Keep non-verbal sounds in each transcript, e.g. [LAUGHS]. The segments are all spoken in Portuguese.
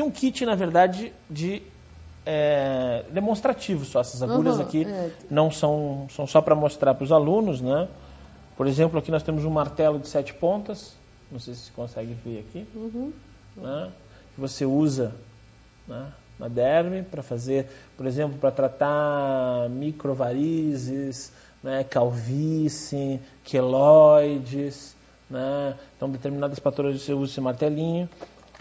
Aqui é um kit, na verdade, de é, demonstrativo só. Essas agulhas Uhum, aqui é. não são, são só para mostrar para os alunos, né? Por exemplo, aqui nós temos um martelo de sete pontas. Não sei se você consegue ver aqui. Uhum. Né? Que você usa né, na derme para fazer, por exemplo, para tratar microvarizes, né, calvície, queloides. Né? Então, determinadas patologias você usa esse martelinho.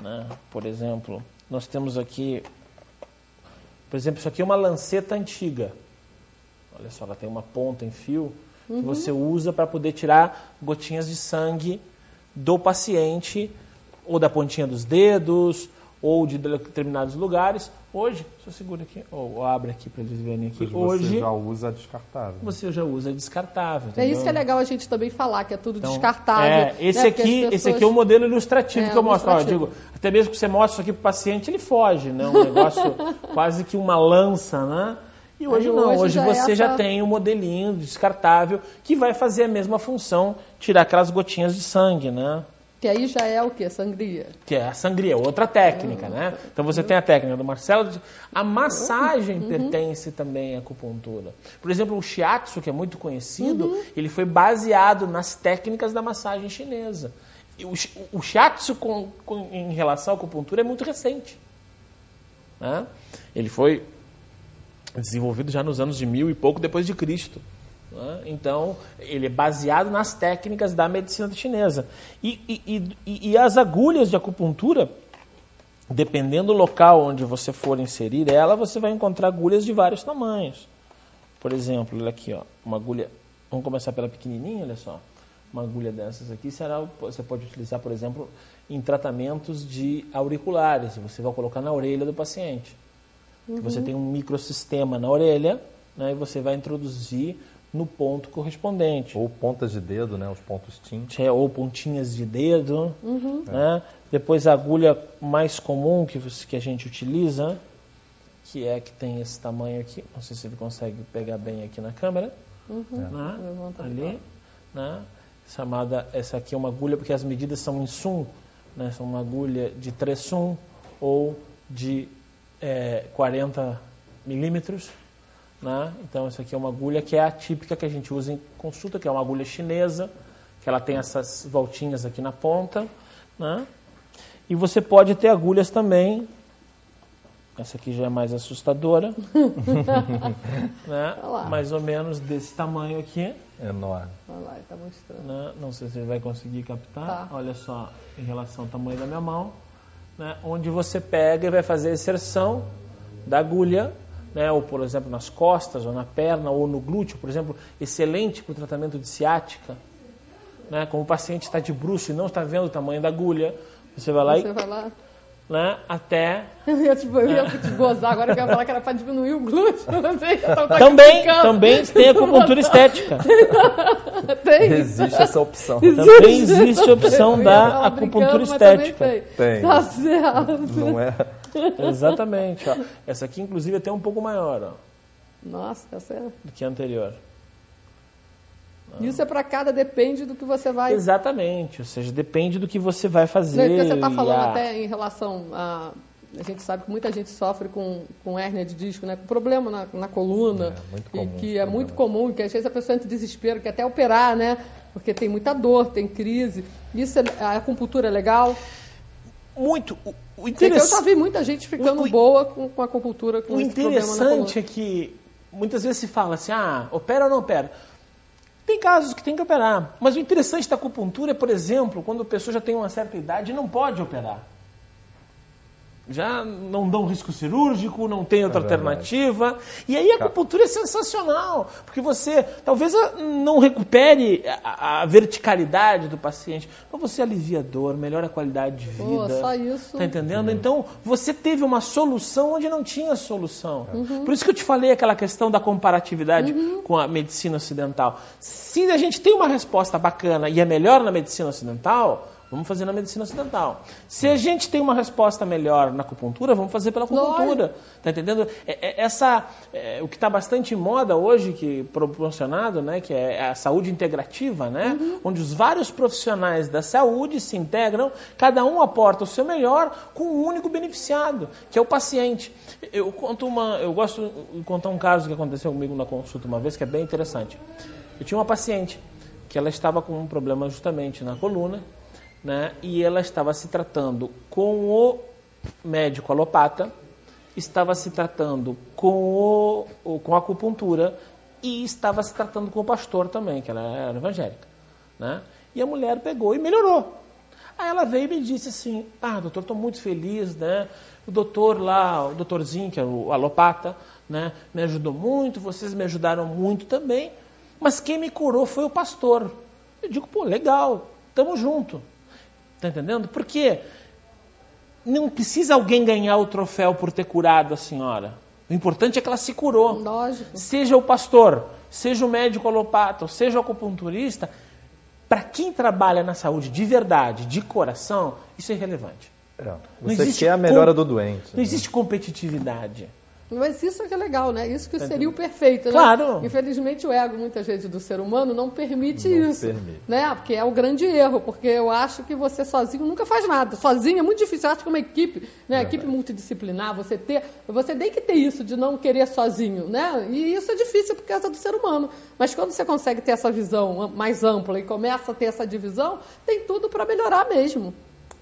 Né? Por exemplo, nós temos aqui, por exemplo, isso aqui é uma lanceta antiga. Olha só, ela tem uma ponta em fio que você usa para poder tirar gotinhas de sangue do paciente, ou da pontinha dos dedos, ou de determinados lugares. Hoje, se eu seguro aqui, ou abre aqui para eles verem aqui. Hoje Hoje você já usa descartável. você já usa descartável. É isso entendeu? que é legal a gente também falar, que é tudo Então, descartável. É, esse, né? Aqui, as esse aqui é pessoas- o modelo ilustrativo É, que eu mostro. Ó, eu digo, até mesmo que você mostra isso aqui para o paciente, ele foge, né? Um negócio [LAUGHS] quase que uma lança, né? E hoje Aí não, hoje hoje já é você já essa- tem um modelinho descartável que vai fazer a mesma função, tirar aquelas gotinhas de sangue, né? Que aí já é o quê? Sangria. Que é a sangria, outra técnica, né? Então você tem a técnica do Marcelo. A massagem pertence também à acupuntura. Por exemplo, o shiatsu, que é muito conhecido, ele foi baseado nas técnicas da massagem chinesa. O, o shiatsu com, com- em relação à acupuntura é muito recente. né? Ele foi desenvolvido já nos anos de mil e pouco depois de Cristo. Né? Então, ele é baseado nas técnicas da medicina chinesa. E, e- e- e as agulhas de acupuntura, dependendo do local onde você for inserir ela, você vai encontrar agulhas de vários tamanhos. Por exemplo, olha aqui, ó, uma agulha. Vamos começar pela pequenininha, olha só. Uma agulha dessas aqui será, você pode utilizar, por exemplo, em tratamentos de auriculares. Você vai colocar na orelha do paciente. Que Você tem um microsistema na orelha, né, e você vai introduzir no ponto correspondente. Ou pontas de dedo, né? Os pontos TIM. É, ou pontinhas de dedo. Né? Depois a agulha mais comum que, você- que a gente utiliza, que é que tem esse tamanho aqui. Não sei se ele consegue pegar bem aqui na câmera. Né? Levanta Ali. Né? Chamada, essa aqui é uma agulha, porque as medidas são em sum. Né? São uma agulha de 3 sum ou de é, 40 milímetros. Né? Então, essa aqui é uma agulha que é a típica que a gente usa em consulta, que é uma agulha chinesa, que ela tem essas voltinhas aqui na ponta. Né? E você pode ter agulhas também. Essa aqui já é mais assustadora. [LAUGHS] né? Mais ou menos desse tamanho aqui. Enorme. Olha lá, ele tá mostrando. né? Não sei se ele vai conseguir captar. Tá. Olha só, em relação ao tamanho da minha mão. Né? Onde você pega e vai fazer a inserção da agulha, né? ou por exemplo nas costas, ou na perna, ou no glúteo, por exemplo, excelente para o tratamento de ciática. Né? Como o paciente está de bruxo e não está vendo o tamanho da agulha, você vai lá Você e vai lá. né? até [LAUGHS] Eu ia, te, eu ia te gozar agora que eu ia falar que era pra diminuir o glúteo. [LAUGHS] Também, também tem acupuntura estética. [LAUGHS] Tem. Existe essa opção. Também existe a opção da acupuntura estética. Tem. Tá certo. Não é? [LAUGHS] Exatamente. Ó. Essa aqui, inclusive, é até um pouco maior ó, Nossa, tá certo. do que a anterior. Isso é pra cada, depende do que você vai. Exatamente. Ou seja, depende do que você vai fazer. Não, porque você está e falando a- até em relação a. A gente sabe que muita gente sofre com, com hérnia de disco, né? com problema na, na coluna. É, muito e comum que esse é problema. muito comum, que às vezes a pessoa entra em desespero, quer até operar, né? Porque tem muita dor, tem crise. Isso é, a acupuntura é legal. Muito. O, Porque eu já vi muita gente ficando O- boa com, com a acupuntura, com o interessante é que muitas vezes se fala assim, ah, opera ou não opera? Tem casos que tem que operar. Mas o interessante da acupuntura é, por exemplo, quando a pessoa já tem uma certa idade e não pode operar. Já não dão risco cirúrgico, não tem outra É alternativa. E aí a acupuntura é sensacional, porque você talvez a- não recupere a, a verticalidade do paciente, mas você alivia a dor, melhora a qualidade de vida. Pô, só isso. Tá entendendo? Então, você teve uma solução onde não tinha solução. Uhum. Por isso que eu te falei aquela questão da comparatividade com a medicina ocidental. Se a gente tem uma resposta bacana e é melhor na medicina ocidental, Vamos fazer na medicina ocidental. Se a gente tem uma resposta melhor na acupuntura, vamos fazer pela acupuntura. Tá entendendo? É, é, essa, é, o que está bastante em moda hoje, que proporcionado, né, que é a saúde integrativa, né, Uhum. onde os vários profissionais da saúde se integram, cada um aporta o seu melhor com um único beneficiado, que é o paciente. Eu conto uma, eu gosto de contar um caso que aconteceu comigo na consulta uma vez que é bem interessante. Eu tinha uma paciente que ela estava com um problema justamente na coluna, né? E ela estava se tratando com o médico alopata, estava se tratando com o, com a acupuntura e estava se tratando com o pastor também, que ela era evangélica, né? E a mulher pegou e melhorou. Aí ela veio e me disse assim: Ah, doutor, estou muito feliz, né? O doutor lá, o doutorzinho, que é o alopata, né? Me ajudou muito, vocês me ajudaram muito também. Mas quem me curou foi o pastor. Eu digo, pô, legal, tamo junto. Tá entendendo? Porque não precisa alguém ganhar o troféu por ter curado a senhora. O importante é que ela se curou. Lógico. Seja o pastor, seja o médico alopata, seja o acupunturista, para quem trabalha na saúde de verdade, de coração, isso é irrelevante. É, Não Você existe quer a melhora com- do doente. Não né? existe competitividade. Mas isso é que é legal, né? Isso que seria o perfeito, né? Claro. Infelizmente o ego, muitas vezes, do ser humano não permite Não isso. permite. Né? Porque é o grande erro, porque eu acho que você sozinho nunca faz nada. Sozinho é muito difícil. Eu acho que uma equipe, né? Equipe multidisciplinar, você ter. Você tem que ter isso de não querer sozinho, né? E isso é difícil por causa do ser humano. Mas quando você consegue ter essa visão mais ampla e começa a ter essa divisão, tem tudo para melhorar mesmo.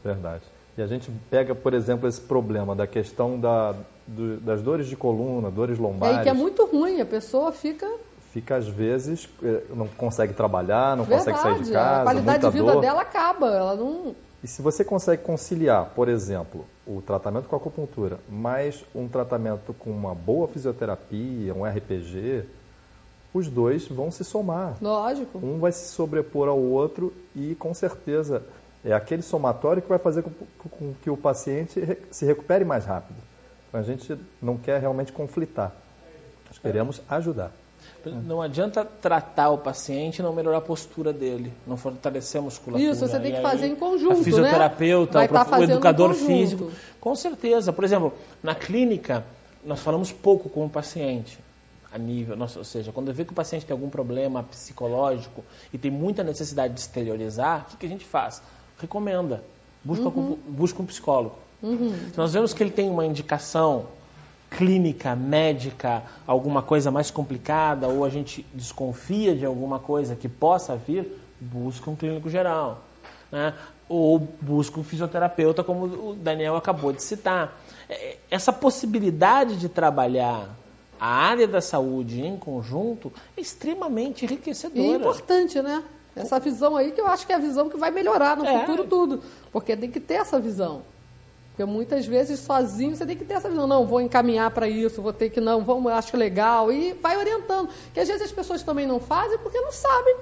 Verdade. E a gente pega, por exemplo, esse problema da questão da, do- das dores de coluna, dores É lombares. que é muito ruim, a pessoa fica. Fica, às vezes, eh, não consegue trabalhar, não consegue sair Verdade, de casa, a qualidade muita de vida dor. dela acaba. Ela não. E se você consegue conciliar, por exemplo, o tratamento com a acupuntura, mais um tratamento com uma boa fisioterapia, um RPG, os dois vão se somar. Lógico. Um vai se sobrepor ao outro e, com certeza, é aquele somatório que vai fazer com, com que o paciente se recupere mais rápido. Então, a gente não quer realmente conflitar. Nós queremos ajudar. Não adianta tratar o paciente e não melhorar a postura dele, não fortalecer a musculatura. Isso, você tem que fazer aí, em conjunto, A né? fisioterapeuta, Vai o, tá o educador físico. Com certeza. Por exemplo, na clínica, nós falamos pouco com o paciente. A nível, nossa, ou seja, quando eu vejo que o paciente tem algum problema psicológico e tem muita necessidade de exteriorizar, o que, que a gente faz? Recomenda. Busca, Uhum. com- busca um psicólogo. Se nós vemos que ele tem uma indicação clínica, médica, alguma coisa mais complicada, ou a gente desconfia de alguma coisa que possa vir, busca um clínico geral. Né? Ou busca um fisioterapeuta, como o Daniel acabou de citar. É, Essa possibilidade de trabalhar a área da saúde em conjunto é extremamente E enriquecedora. é importante, né? Essa visão aí que eu acho que é a visão que vai melhorar no É. futuro tudo. Porque tem que ter essa visão. Porque muitas vezes sozinho você tem que ter essa visão. Não, vou encaminhar para isso, vou ter que não, vamos, acho legal. E vai orientando. Que às vezes as pessoas também não fazem porque não sabem.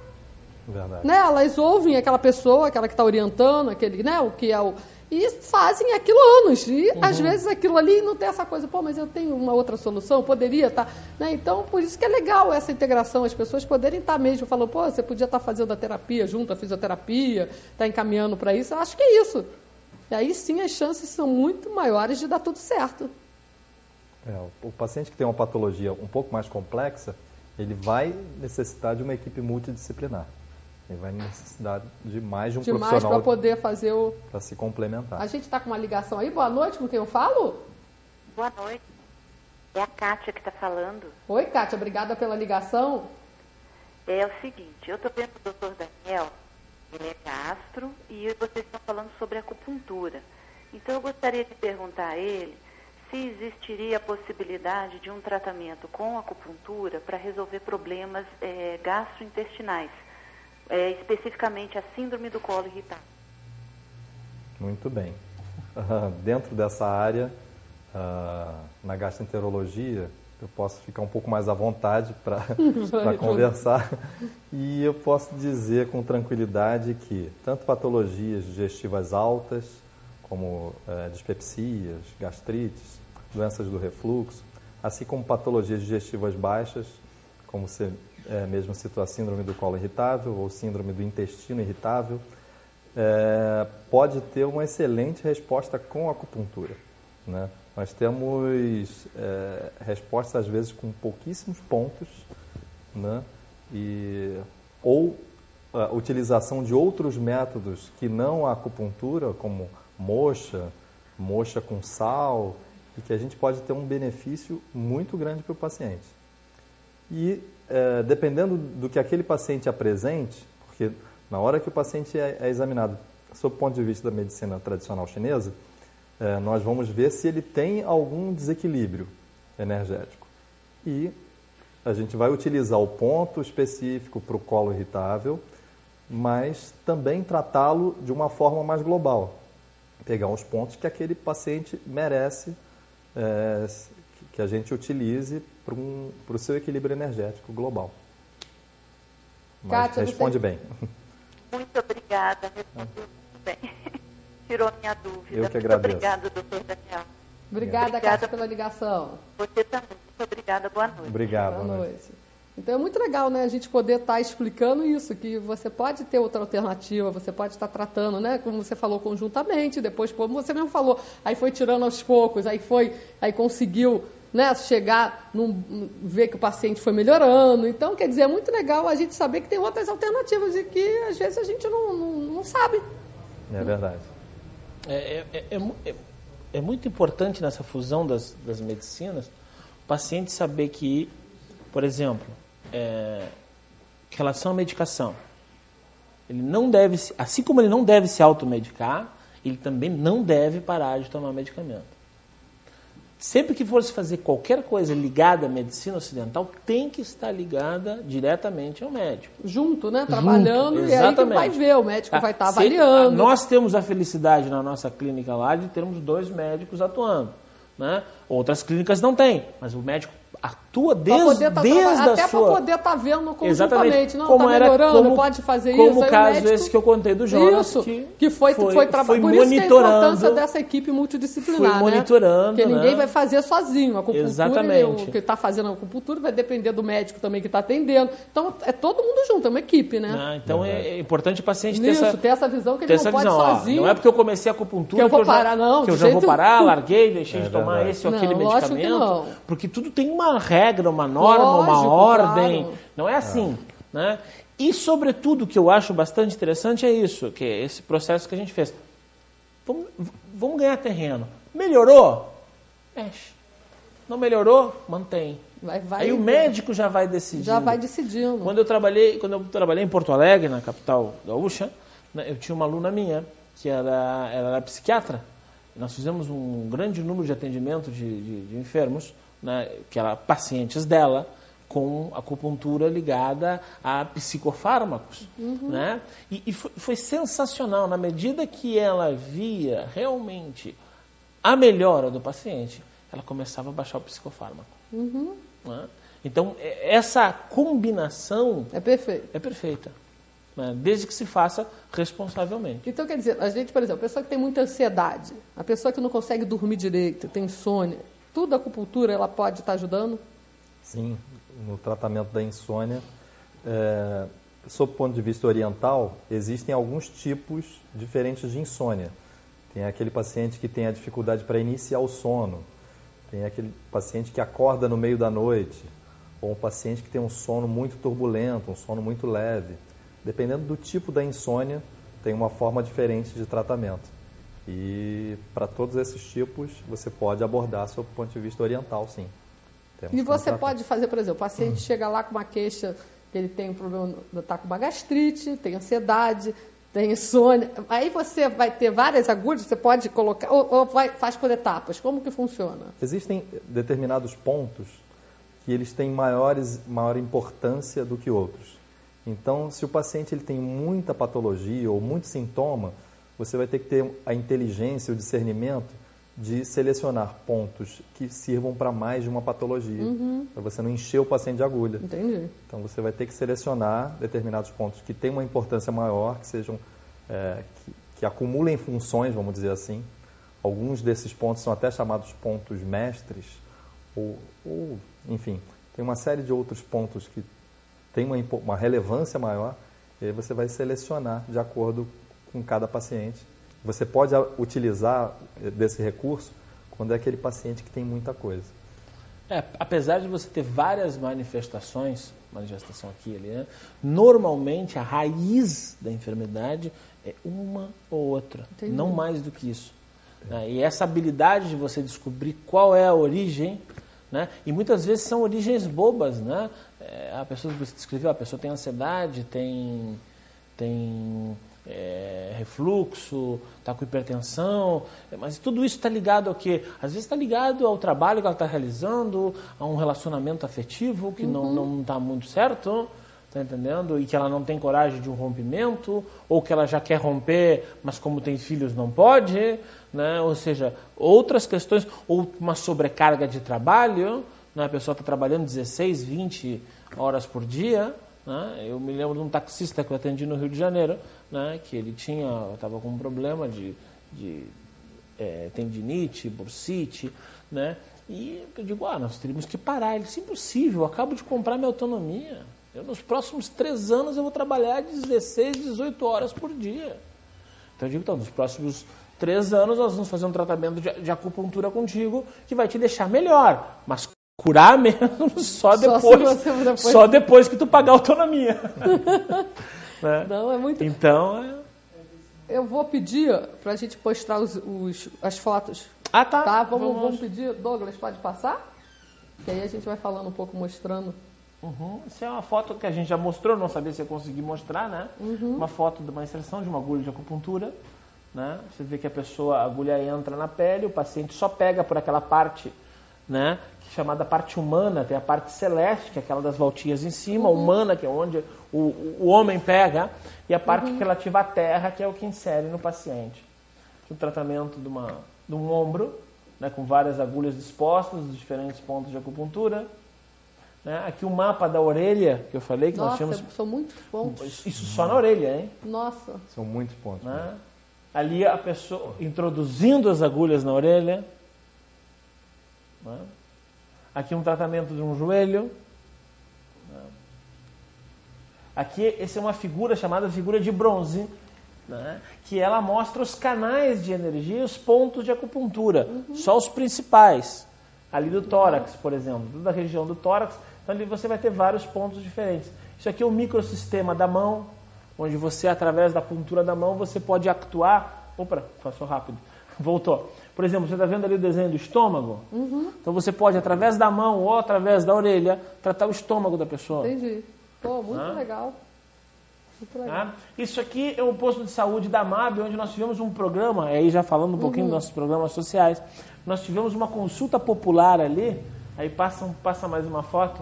Verdade. Né? Elas ouvem aquela pessoa, aquela que está orientando, aquele, né? o que é o. E fazem aquilo anos. E às vezes aquilo ali não tem essa coisa, pô, mas eu tenho uma outra solução, poderia estar. né? Então, por isso que é legal essa integração, as pessoas poderem estar mesmo falando, pô, você podia estar fazendo a terapia junto à fisioterapia, estar encaminhando para isso. Eu acho que é isso. E aí sim as chances são muito maiores de dar tudo certo. É, o, o paciente que tem uma patologia um pouco mais complexa, ele vai necessitar de uma equipe multidisciplinar. Ele vai necessitar de mais de um Demais para profissional poder fazer o. para se complementar. A gente está com uma ligação aí. Boa noite, com quem eu falo? Boa noite. É a Kátia que está falando. Oi, Kátia, obrigada pela ligação. É o seguinte, eu estou vendo o doutor Daniel, ele é gastro, e vocês estão falando sobre acupuntura. Então eu gostaria de perguntar a ele se existiria a possibilidade de um tratamento com acupuntura para resolver problemas eh, gastrointestinais, eh, especificamente a síndrome do colo irritável. Muito bem. [LAUGHS] Dentro dessa área, ah, na gastroenterologia, eu posso ficar um pouco mais à vontade para [LAUGHS] conversar. E eu posso dizer com tranquilidade que tanto patologias digestivas altas, como eh, dispepsias, gastrites, doenças do refluxo, assim como patologias digestivas baixas, como eh, mesmo citou a síndrome do colo irritável ou síndrome do intestino irritável, é, pode ter uma excelente resposta com acupuntura. Né? Nós temos é, respostas, às vezes, com pouquíssimos pontos, né? e, ou a utilização de outros métodos que não a acupuntura, como moxa, moxa com sal, e que a gente pode ter um benefício muito grande para o paciente. E é, dependendo do que aquele paciente apresente, porque na hora que o paciente é, é examinado sob o ponto de vista da medicina tradicional chinesa, é, nós vamos ver se ele tem algum desequilíbrio energético. E a gente vai utilizar o ponto específico para o colo irritável, mas também tratá-lo de uma forma mais global. Pegar os pontos que aquele paciente merece é, que a gente utilize para um, o seu equilíbrio energético global. Mas Kátia, responde você... bem. Muito obrigada, respondeu muito bem. [LAUGHS] Tirou minha dúvida. Eu que muito agradeço. obrigada, doutor Daniel. Obrigada, obrigada, Kátia, pela ligação. Você também. Muito obrigada. Boa noite. Obrigado. Boa, noite. noite. Então é muito legal, né, a gente poder estar tá explicando isso, que você pode ter outra alternativa, você pode estar tratando, né, como você falou, conjuntamente, depois, como você mesmo falou, aí foi tirando aos poucos, aí foi, aí conseguiu né, chegar, num, ver que o paciente foi melhorando. Então, quer dizer, é muito legal a gente saber que tem outras alternativas e que às vezes a gente não, não, não sabe. É verdade. É, é, é, é, é muito importante nessa fusão das, das medicinas o paciente saber que, por exemplo, é, em relação à medicação, ele não deve, assim como ele não deve se automedicar, ele também não deve parar de tomar medicamento. Sempre que for se fazer qualquer coisa ligada à medicina ocidental, tem que estar ligada diretamente ao médico. Junto, né? Trabalhando Junto, e aí que vai ver, o médico vai estar avaliando. Nós temos a felicidade na nossa clínica lá de termos dois médicos atuando. Né? Outras clínicas não têm, mas o médico atua desde, tá desde a até sua... para poder estar tá vendo conjuntamente. Exatamente. Não, como tá era, melhorando, como, pode fazer como isso. Como o caso médico... esse que eu contei do Jonas. Isso, que, que foi, foi, foi trabalhando. Por isso que a importância dessa equipe multidisciplinar, foi monitorando, né? Porque ninguém né? vai fazer sozinho. A acupuntura, Exatamente. o que está fazendo a acupuntura vai depender do médico também que está atendendo. Então, é todo mundo junto, é uma equipe, né? Ah, então, é, é, importante o paciente ter isso, essa... ter essa visão que ele não pode visão, sozinho. Ó, não é porque eu comecei a acupuntura que eu vou que parar, não. Que eu já vou parar, larguei, deixei é de tomar esse ou aquele não, medicamento. Porque tudo tem uma regra, uma norma, uma Lógico, ordem. claro. Não é assim, né? E, sobretudo, o que eu acho bastante interessante é isso, que é esse processo que a gente fez. Vamos, vamos ganhar terreno. Melhorou? Mexe. Não melhorou? Mantém. Vai, vai, Aí o médico já vai decidindo. Já vai decidindo. Quando eu trabalhei, quando eu trabalhei em Porto Alegre, na capital gaúcha, né, eu tinha uma aluna minha que era, ela era psiquiatra. Nós fizemos um grande número de atendimento de, de, de enfermos, né, que eram pacientes dela, com acupuntura ligada a psicofármacos. Uhum. Né? E, e foi, foi, sensacional. Na medida que ela via realmente a melhora do paciente, ela começava a baixar o psicofármaco. Uhum. Né? Então, essa combinação é, perfeito. é perfeita. Né? Desde que se faça responsavelmente. Então, quer dizer, a gente, por exemplo, a pessoa que tem muita ansiedade, a pessoa que não consegue dormir direito, tem insônia, tudo a acupuntura ela pode estar ajudando? Sim, no tratamento da insônia. É, sob o ponto de vista oriental, existem alguns tipos diferentes de insônia. Tem aquele paciente que tem a dificuldade para iniciar o sono, tem aquele paciente que acorda no meio da noite, ou um paciente que tem um sono muito turbulento, um sono muito leve. Dependendo do tipo da insônia, tem uma forma diferente de tratamento. E para todos esses tipos, você pode abordar sob o ponto de vista oriental, sim. Temos e você pode fazer, por exemplo, o paciente uhum. chega lá com uma queixa que ele tem um problema, está com uma gastrite, tem ansiedade, tem insônia. Aí você vai ter várias agulhas, você pode colocar, ou, ou vai, faz por etapas. Como que funciona? Existem determinados pontos que eles têm maiores, maior importância do que outros. Então, se o paciente ele tem muita patologia ou muito sintoma, você vai ter que ter a inteligência, o discernimento de selecionar pontos que sirvam para mais de uma patologia, uhum. para você não encher o paciente de agulha. Entendi. Então você vai ter que selecionar determinados pontos que têm uma importância maior, que sejam é, que, que, acumulem funções, vamos dizer assim. Alguns desses pontos são até chamados pontos mestres, ou, ou enfim, tem uma série de outros pontos que têm uma, uma relevância maior. E aí você vai selecionar de acordo com cada paciente. Você pode utilizar desse recurso quando é aquele paciente que tem muita coisa. É, apesar de você ter várias manifestações, manifestação aqui ali, né? normalmente a raiz da enfermidade é uma ou outra, Entendi. não mais do que isso. Né? E essa habilidade de você descobrir qual é a origem, né? e muitas vezes são origens bobas, né? É, a pessoa que você descreveu, a pessoa tem ansiedade, tem, tem é, refluxo, está com hipertensão, mas tudo isso está ligado ao quê? Às vezes está ligado ao trabalho que ela está realizando, a um relacionamento afetivo que uhum. não está muito certo, tá entendendo? E que ela não tem coragem de um rompimento, ou que ela já quer romper, mas como tem filhos não pode, né? ou seja, outras questões, ou uma sobrecarga de trabalho, né? a pessoa está trabalhando 16, 20 horas por dia, né? Eu me lembro de um taxista que eu atendi no Rio de Janeiro, né? que ele tinha, estava com um problema de, de é, tendinite, bursite, né? E eu digo, ah, nós teríamos que parar. Ele disse, impossível, eu acabo de comprar minha autonomia. Eu, nos próximos três anos eu vou trabalhar 16, 18 horas por dia. Então eu digo, então, nos próximos três anos nós vamos fazer um tratamento de, de acupuntura contigo que vai te deixar melhor. Mas curar [LAUGHS] mesmo só depois, só, depois. só depois que tu pagar a autonomia. [LAUGHS] né? Não, é muito. Então, é... eu vou pedir para a gente postar os, os, as fotos. Ah, tá. Tá, vamos, vamos... vamos pedir. Douglas, pode passar? Que aí a gente vai falando um pouco, mostrando. Uhum. Isso é uma foto que a gente já mostrou, não sabia se ia conseguir mostrar, né? Uhum. Uma foto de uma inserção de uma agulha de acupuntura. Né? Você vê que a pessoa, a agulha entra na pele, o paciente só pega por aquela parte né? chamada parte humana, tem a parte celeste, que é aquela das voltinhas em cima, uhum. humana, que é onde o, o homem pega, e a parte uhum. relativa à terra, que é o que insere no paciente. O tratamento de, uma, de um ombro, né, com várias agulhas dispostas, dos diferentes pontos de acupuntura. Né? Aqui o mapa da orelha, que eu falei, que Nossa, nós tínhamos... são muitos pontos. Isso só na orelha, hein? Nossa. São muitos pontos. Né? Ali a pessoa introduzindo as agulhas na orelha, né? Aqui um tratamento de um joelho. Né? Aqui, essa é uma figura chamada figura de bronze, né? que ela mostra os canais de energia os pontos de acupuntura, uhum. só os principais. Ali do tórax, por exemplo, toda a região do tórax, então ali você vai ter vários pontos diferentes. Isso aqui é o microsistema da mão, onde você, através da puntura da mão, você pode actuar. Opa, passou rápido. Voltou. Por exemplo, você está vendo ali o desenho do estômago? Uhum. Então você pode, através da mão ou através da orelha, tratar o estômago da pessoa. Entendi. Pô, muito ah. legal. Muito legal. Ah. Isso aqui é o posto de saúde da MAB, onde nós tivemos um programa, aí já falando um pouquinho uhum. dos nossos programas sociais, nós tivemos uma consulta popular ali, aí passa, passa mais uma foto,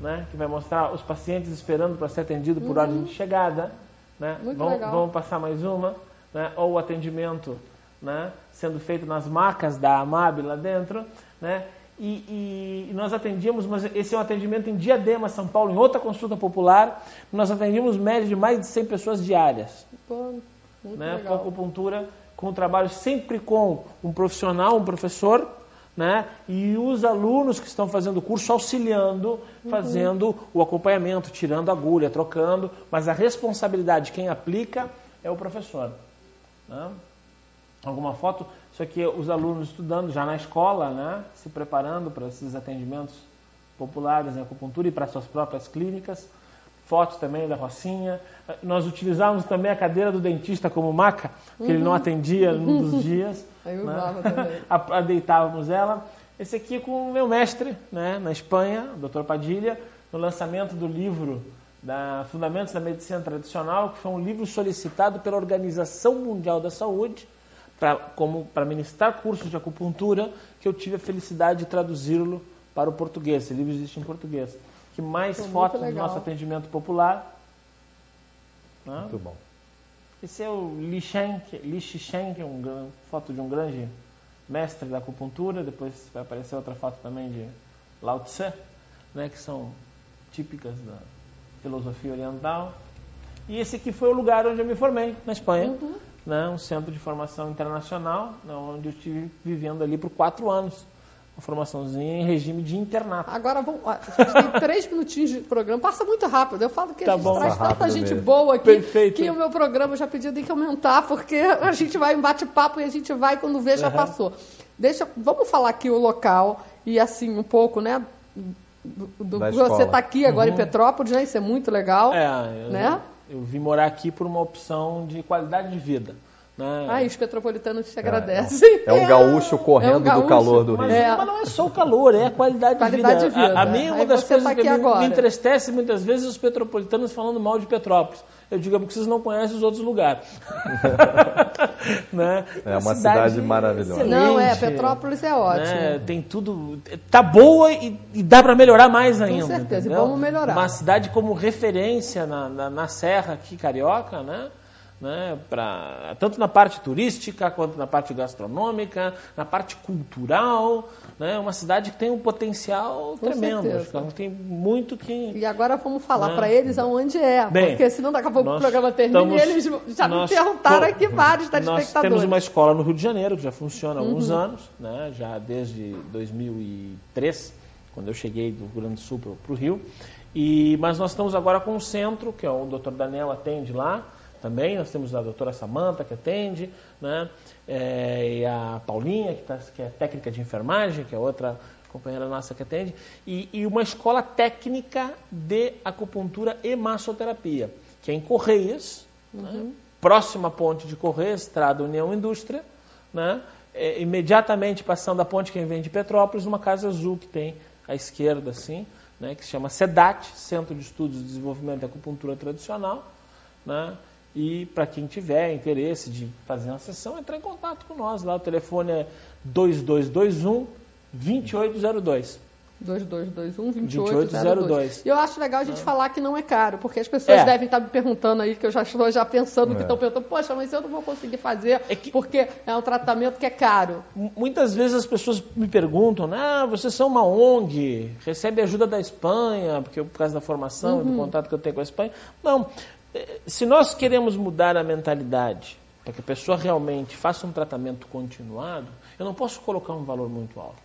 né, que vai mostrar os pacientes esperando para ser atendido por uhum. ordem de chegada. Né? Muito legal. vamos passar mais uma, né? ou o atendimento né, sendo feito nas macas da AMAB lá dentro, né, e, e, nós atendíamos, mas esse é um atendimento em Diadema, São Paulo, em outra consulta popular, nós atendíamos média de mais de 100 pessoas diárias. Pô, né, com acupuntura, com o trabalho sempre com um profissional, um professor, né, e os alunos que estão fazendo o curso auxiliando, uhum. fazendo o acompanhamento, tirando agulha, trocando, mas a responsabilidade de quem aplica é o professor. Né? Alguma foto. Aqui é os alunos estudando já na escola, né? se preparando para esses atendimentos populares em acupuntura e para suas próprias clínicas. Fotos também da Rocinha. Nós utilizávamos também a cadeira do dentista como maca, porque uhum. ele não uhum. atendia num dos [LAUGHS] dias. Aí usava né? também. [LAUGHS] Deitávamos ela. Esse aqui com o meu mestre né? na Espanha, o Dr. Padilha, no lançamento do livro da Fundamentos da Medicina Tradicional, que foi um livro solicitado pela Organização Mundial da Saúde, pra, como para ministrar cursos de acupuntura, que eu tive a felicidade de traduzi-lo para o português. Esse livro existe em português. Que mais Foi fotos do nosso atendimento popular. Né? Muito bom. Esse é o Li Shen, Li Shen, que é uma foto de um grande mestre da acupuntura. Depois vai aparecer outra foto também de Lao Tse, né, que são típicas da filosofia oriental. E esse aqui foi o lugar onde eu me formei, na Espanha. Uhum né, um centro de formação internacional, né, onde eu estive vivendo ali por quatro anos. uma formaçãozinha em regime de internato. Agora vamos. A gente tem [LAUGHS] três minutinhos de programa. Passa muito rápido. Eu falo que Tá a gente bom. traz Passa tanta gente mesmo. boa aqui Perfeito. que o meu programa já pediu tem que aumentar, porque a gente vai em bate-papo e a gente vai quando vê já Uhum. passou. Deixa, vamos falar aqui o local e assim um pouco, né? Do, do- você está aqui agora em Petrópolis, né? Isso é muito legal. Uhum. É, eu, Né? eu vim morar aqui por uma opção de qualidade de vida. Né? Ai, os petropolitanos te agradecem. É um [LAUGHS] gaúcho correndo do gaúcho. calor do Mas, Rio. É. mas não é só o calor, é a qualidade, Qualidade de vida. de vida. A, a mim, uma Aí das você coisas tá que me, me entristece muitas vezes é os petropolitanos falando mal de Petrópolis. Eu digo, é porque vocês não conhecem os outros lugares. [LAUGHS] né? É uma cidade maravilhosa. Não, é, excelente, Petrópolis é ótimo. né? Tem tudo. Tá boa e, e dá para melhorar mais ainda. certeza, e entendeu? vamos melhorar. Uma cidade como referência na, na, na Serra aqui carioca, né? Né, pra, tanto na parte turística quanto na parte gastronômica, na parte cultural, né, uma cidade que tem um potencial Com tremendo. tem muito que. E agora vamos falar Né? para eles aonde é, Bem, porque senão daqui a pouco o nós programa termina estamos- e eles já me nós perguntaram aqui vários Nós telespectadores. temos uma escola no Rio de Janeiro que já funciona há Uhum. alguns anos, né, já desde 2003, quando eu cheguei do Rio Grande do Sul para o Rio. E, mas nós estamos agora com um centro, que é o Dr. Daniel atende lá também. Nós temos a doutora Samanta que atende, né, é, e a Paulinha, que, tá, que é técnica de enfermagem, que é outra companheira nossa que atende, e, e uma escola técnica de acupuntura e massoterapia, que é em Correias, né, próxima à ponte de Correias, Estrada União Indústria, né, é, imediatamente passando a ponte quem vem de Petrópolis, uma casa azul que tem à esquerda, assim, né, que se chama SEDAT, Centro de Estudos de Desenvolvimento da Acupuntura Tradicional, né, e para quem tiver interesse de fazer uma sessão, entrar em contato com nós. Lá o telefone é 2221 2802. 2221 2802. 2802. E eu acho legal a gente falar que não é caro, porque as pessoas É. devem estar me perguntando aí, que eu já estou já pensando que É. estão perguntando, poxa, mas eu não vou conseguir fazer, É que- porque é um tratamento que é caro. Muitas vezes as pessoas me perguntam, ah, vocês são uma ONG, recebe ajuda da Espanha, porque por causa da formação e do contato que eu tenho com a Espanha. Não, se nós queremos mudar a mentalidade para que a pessoa realmente faça um tratamento continuado, eu não posso colocar um valor muito alto.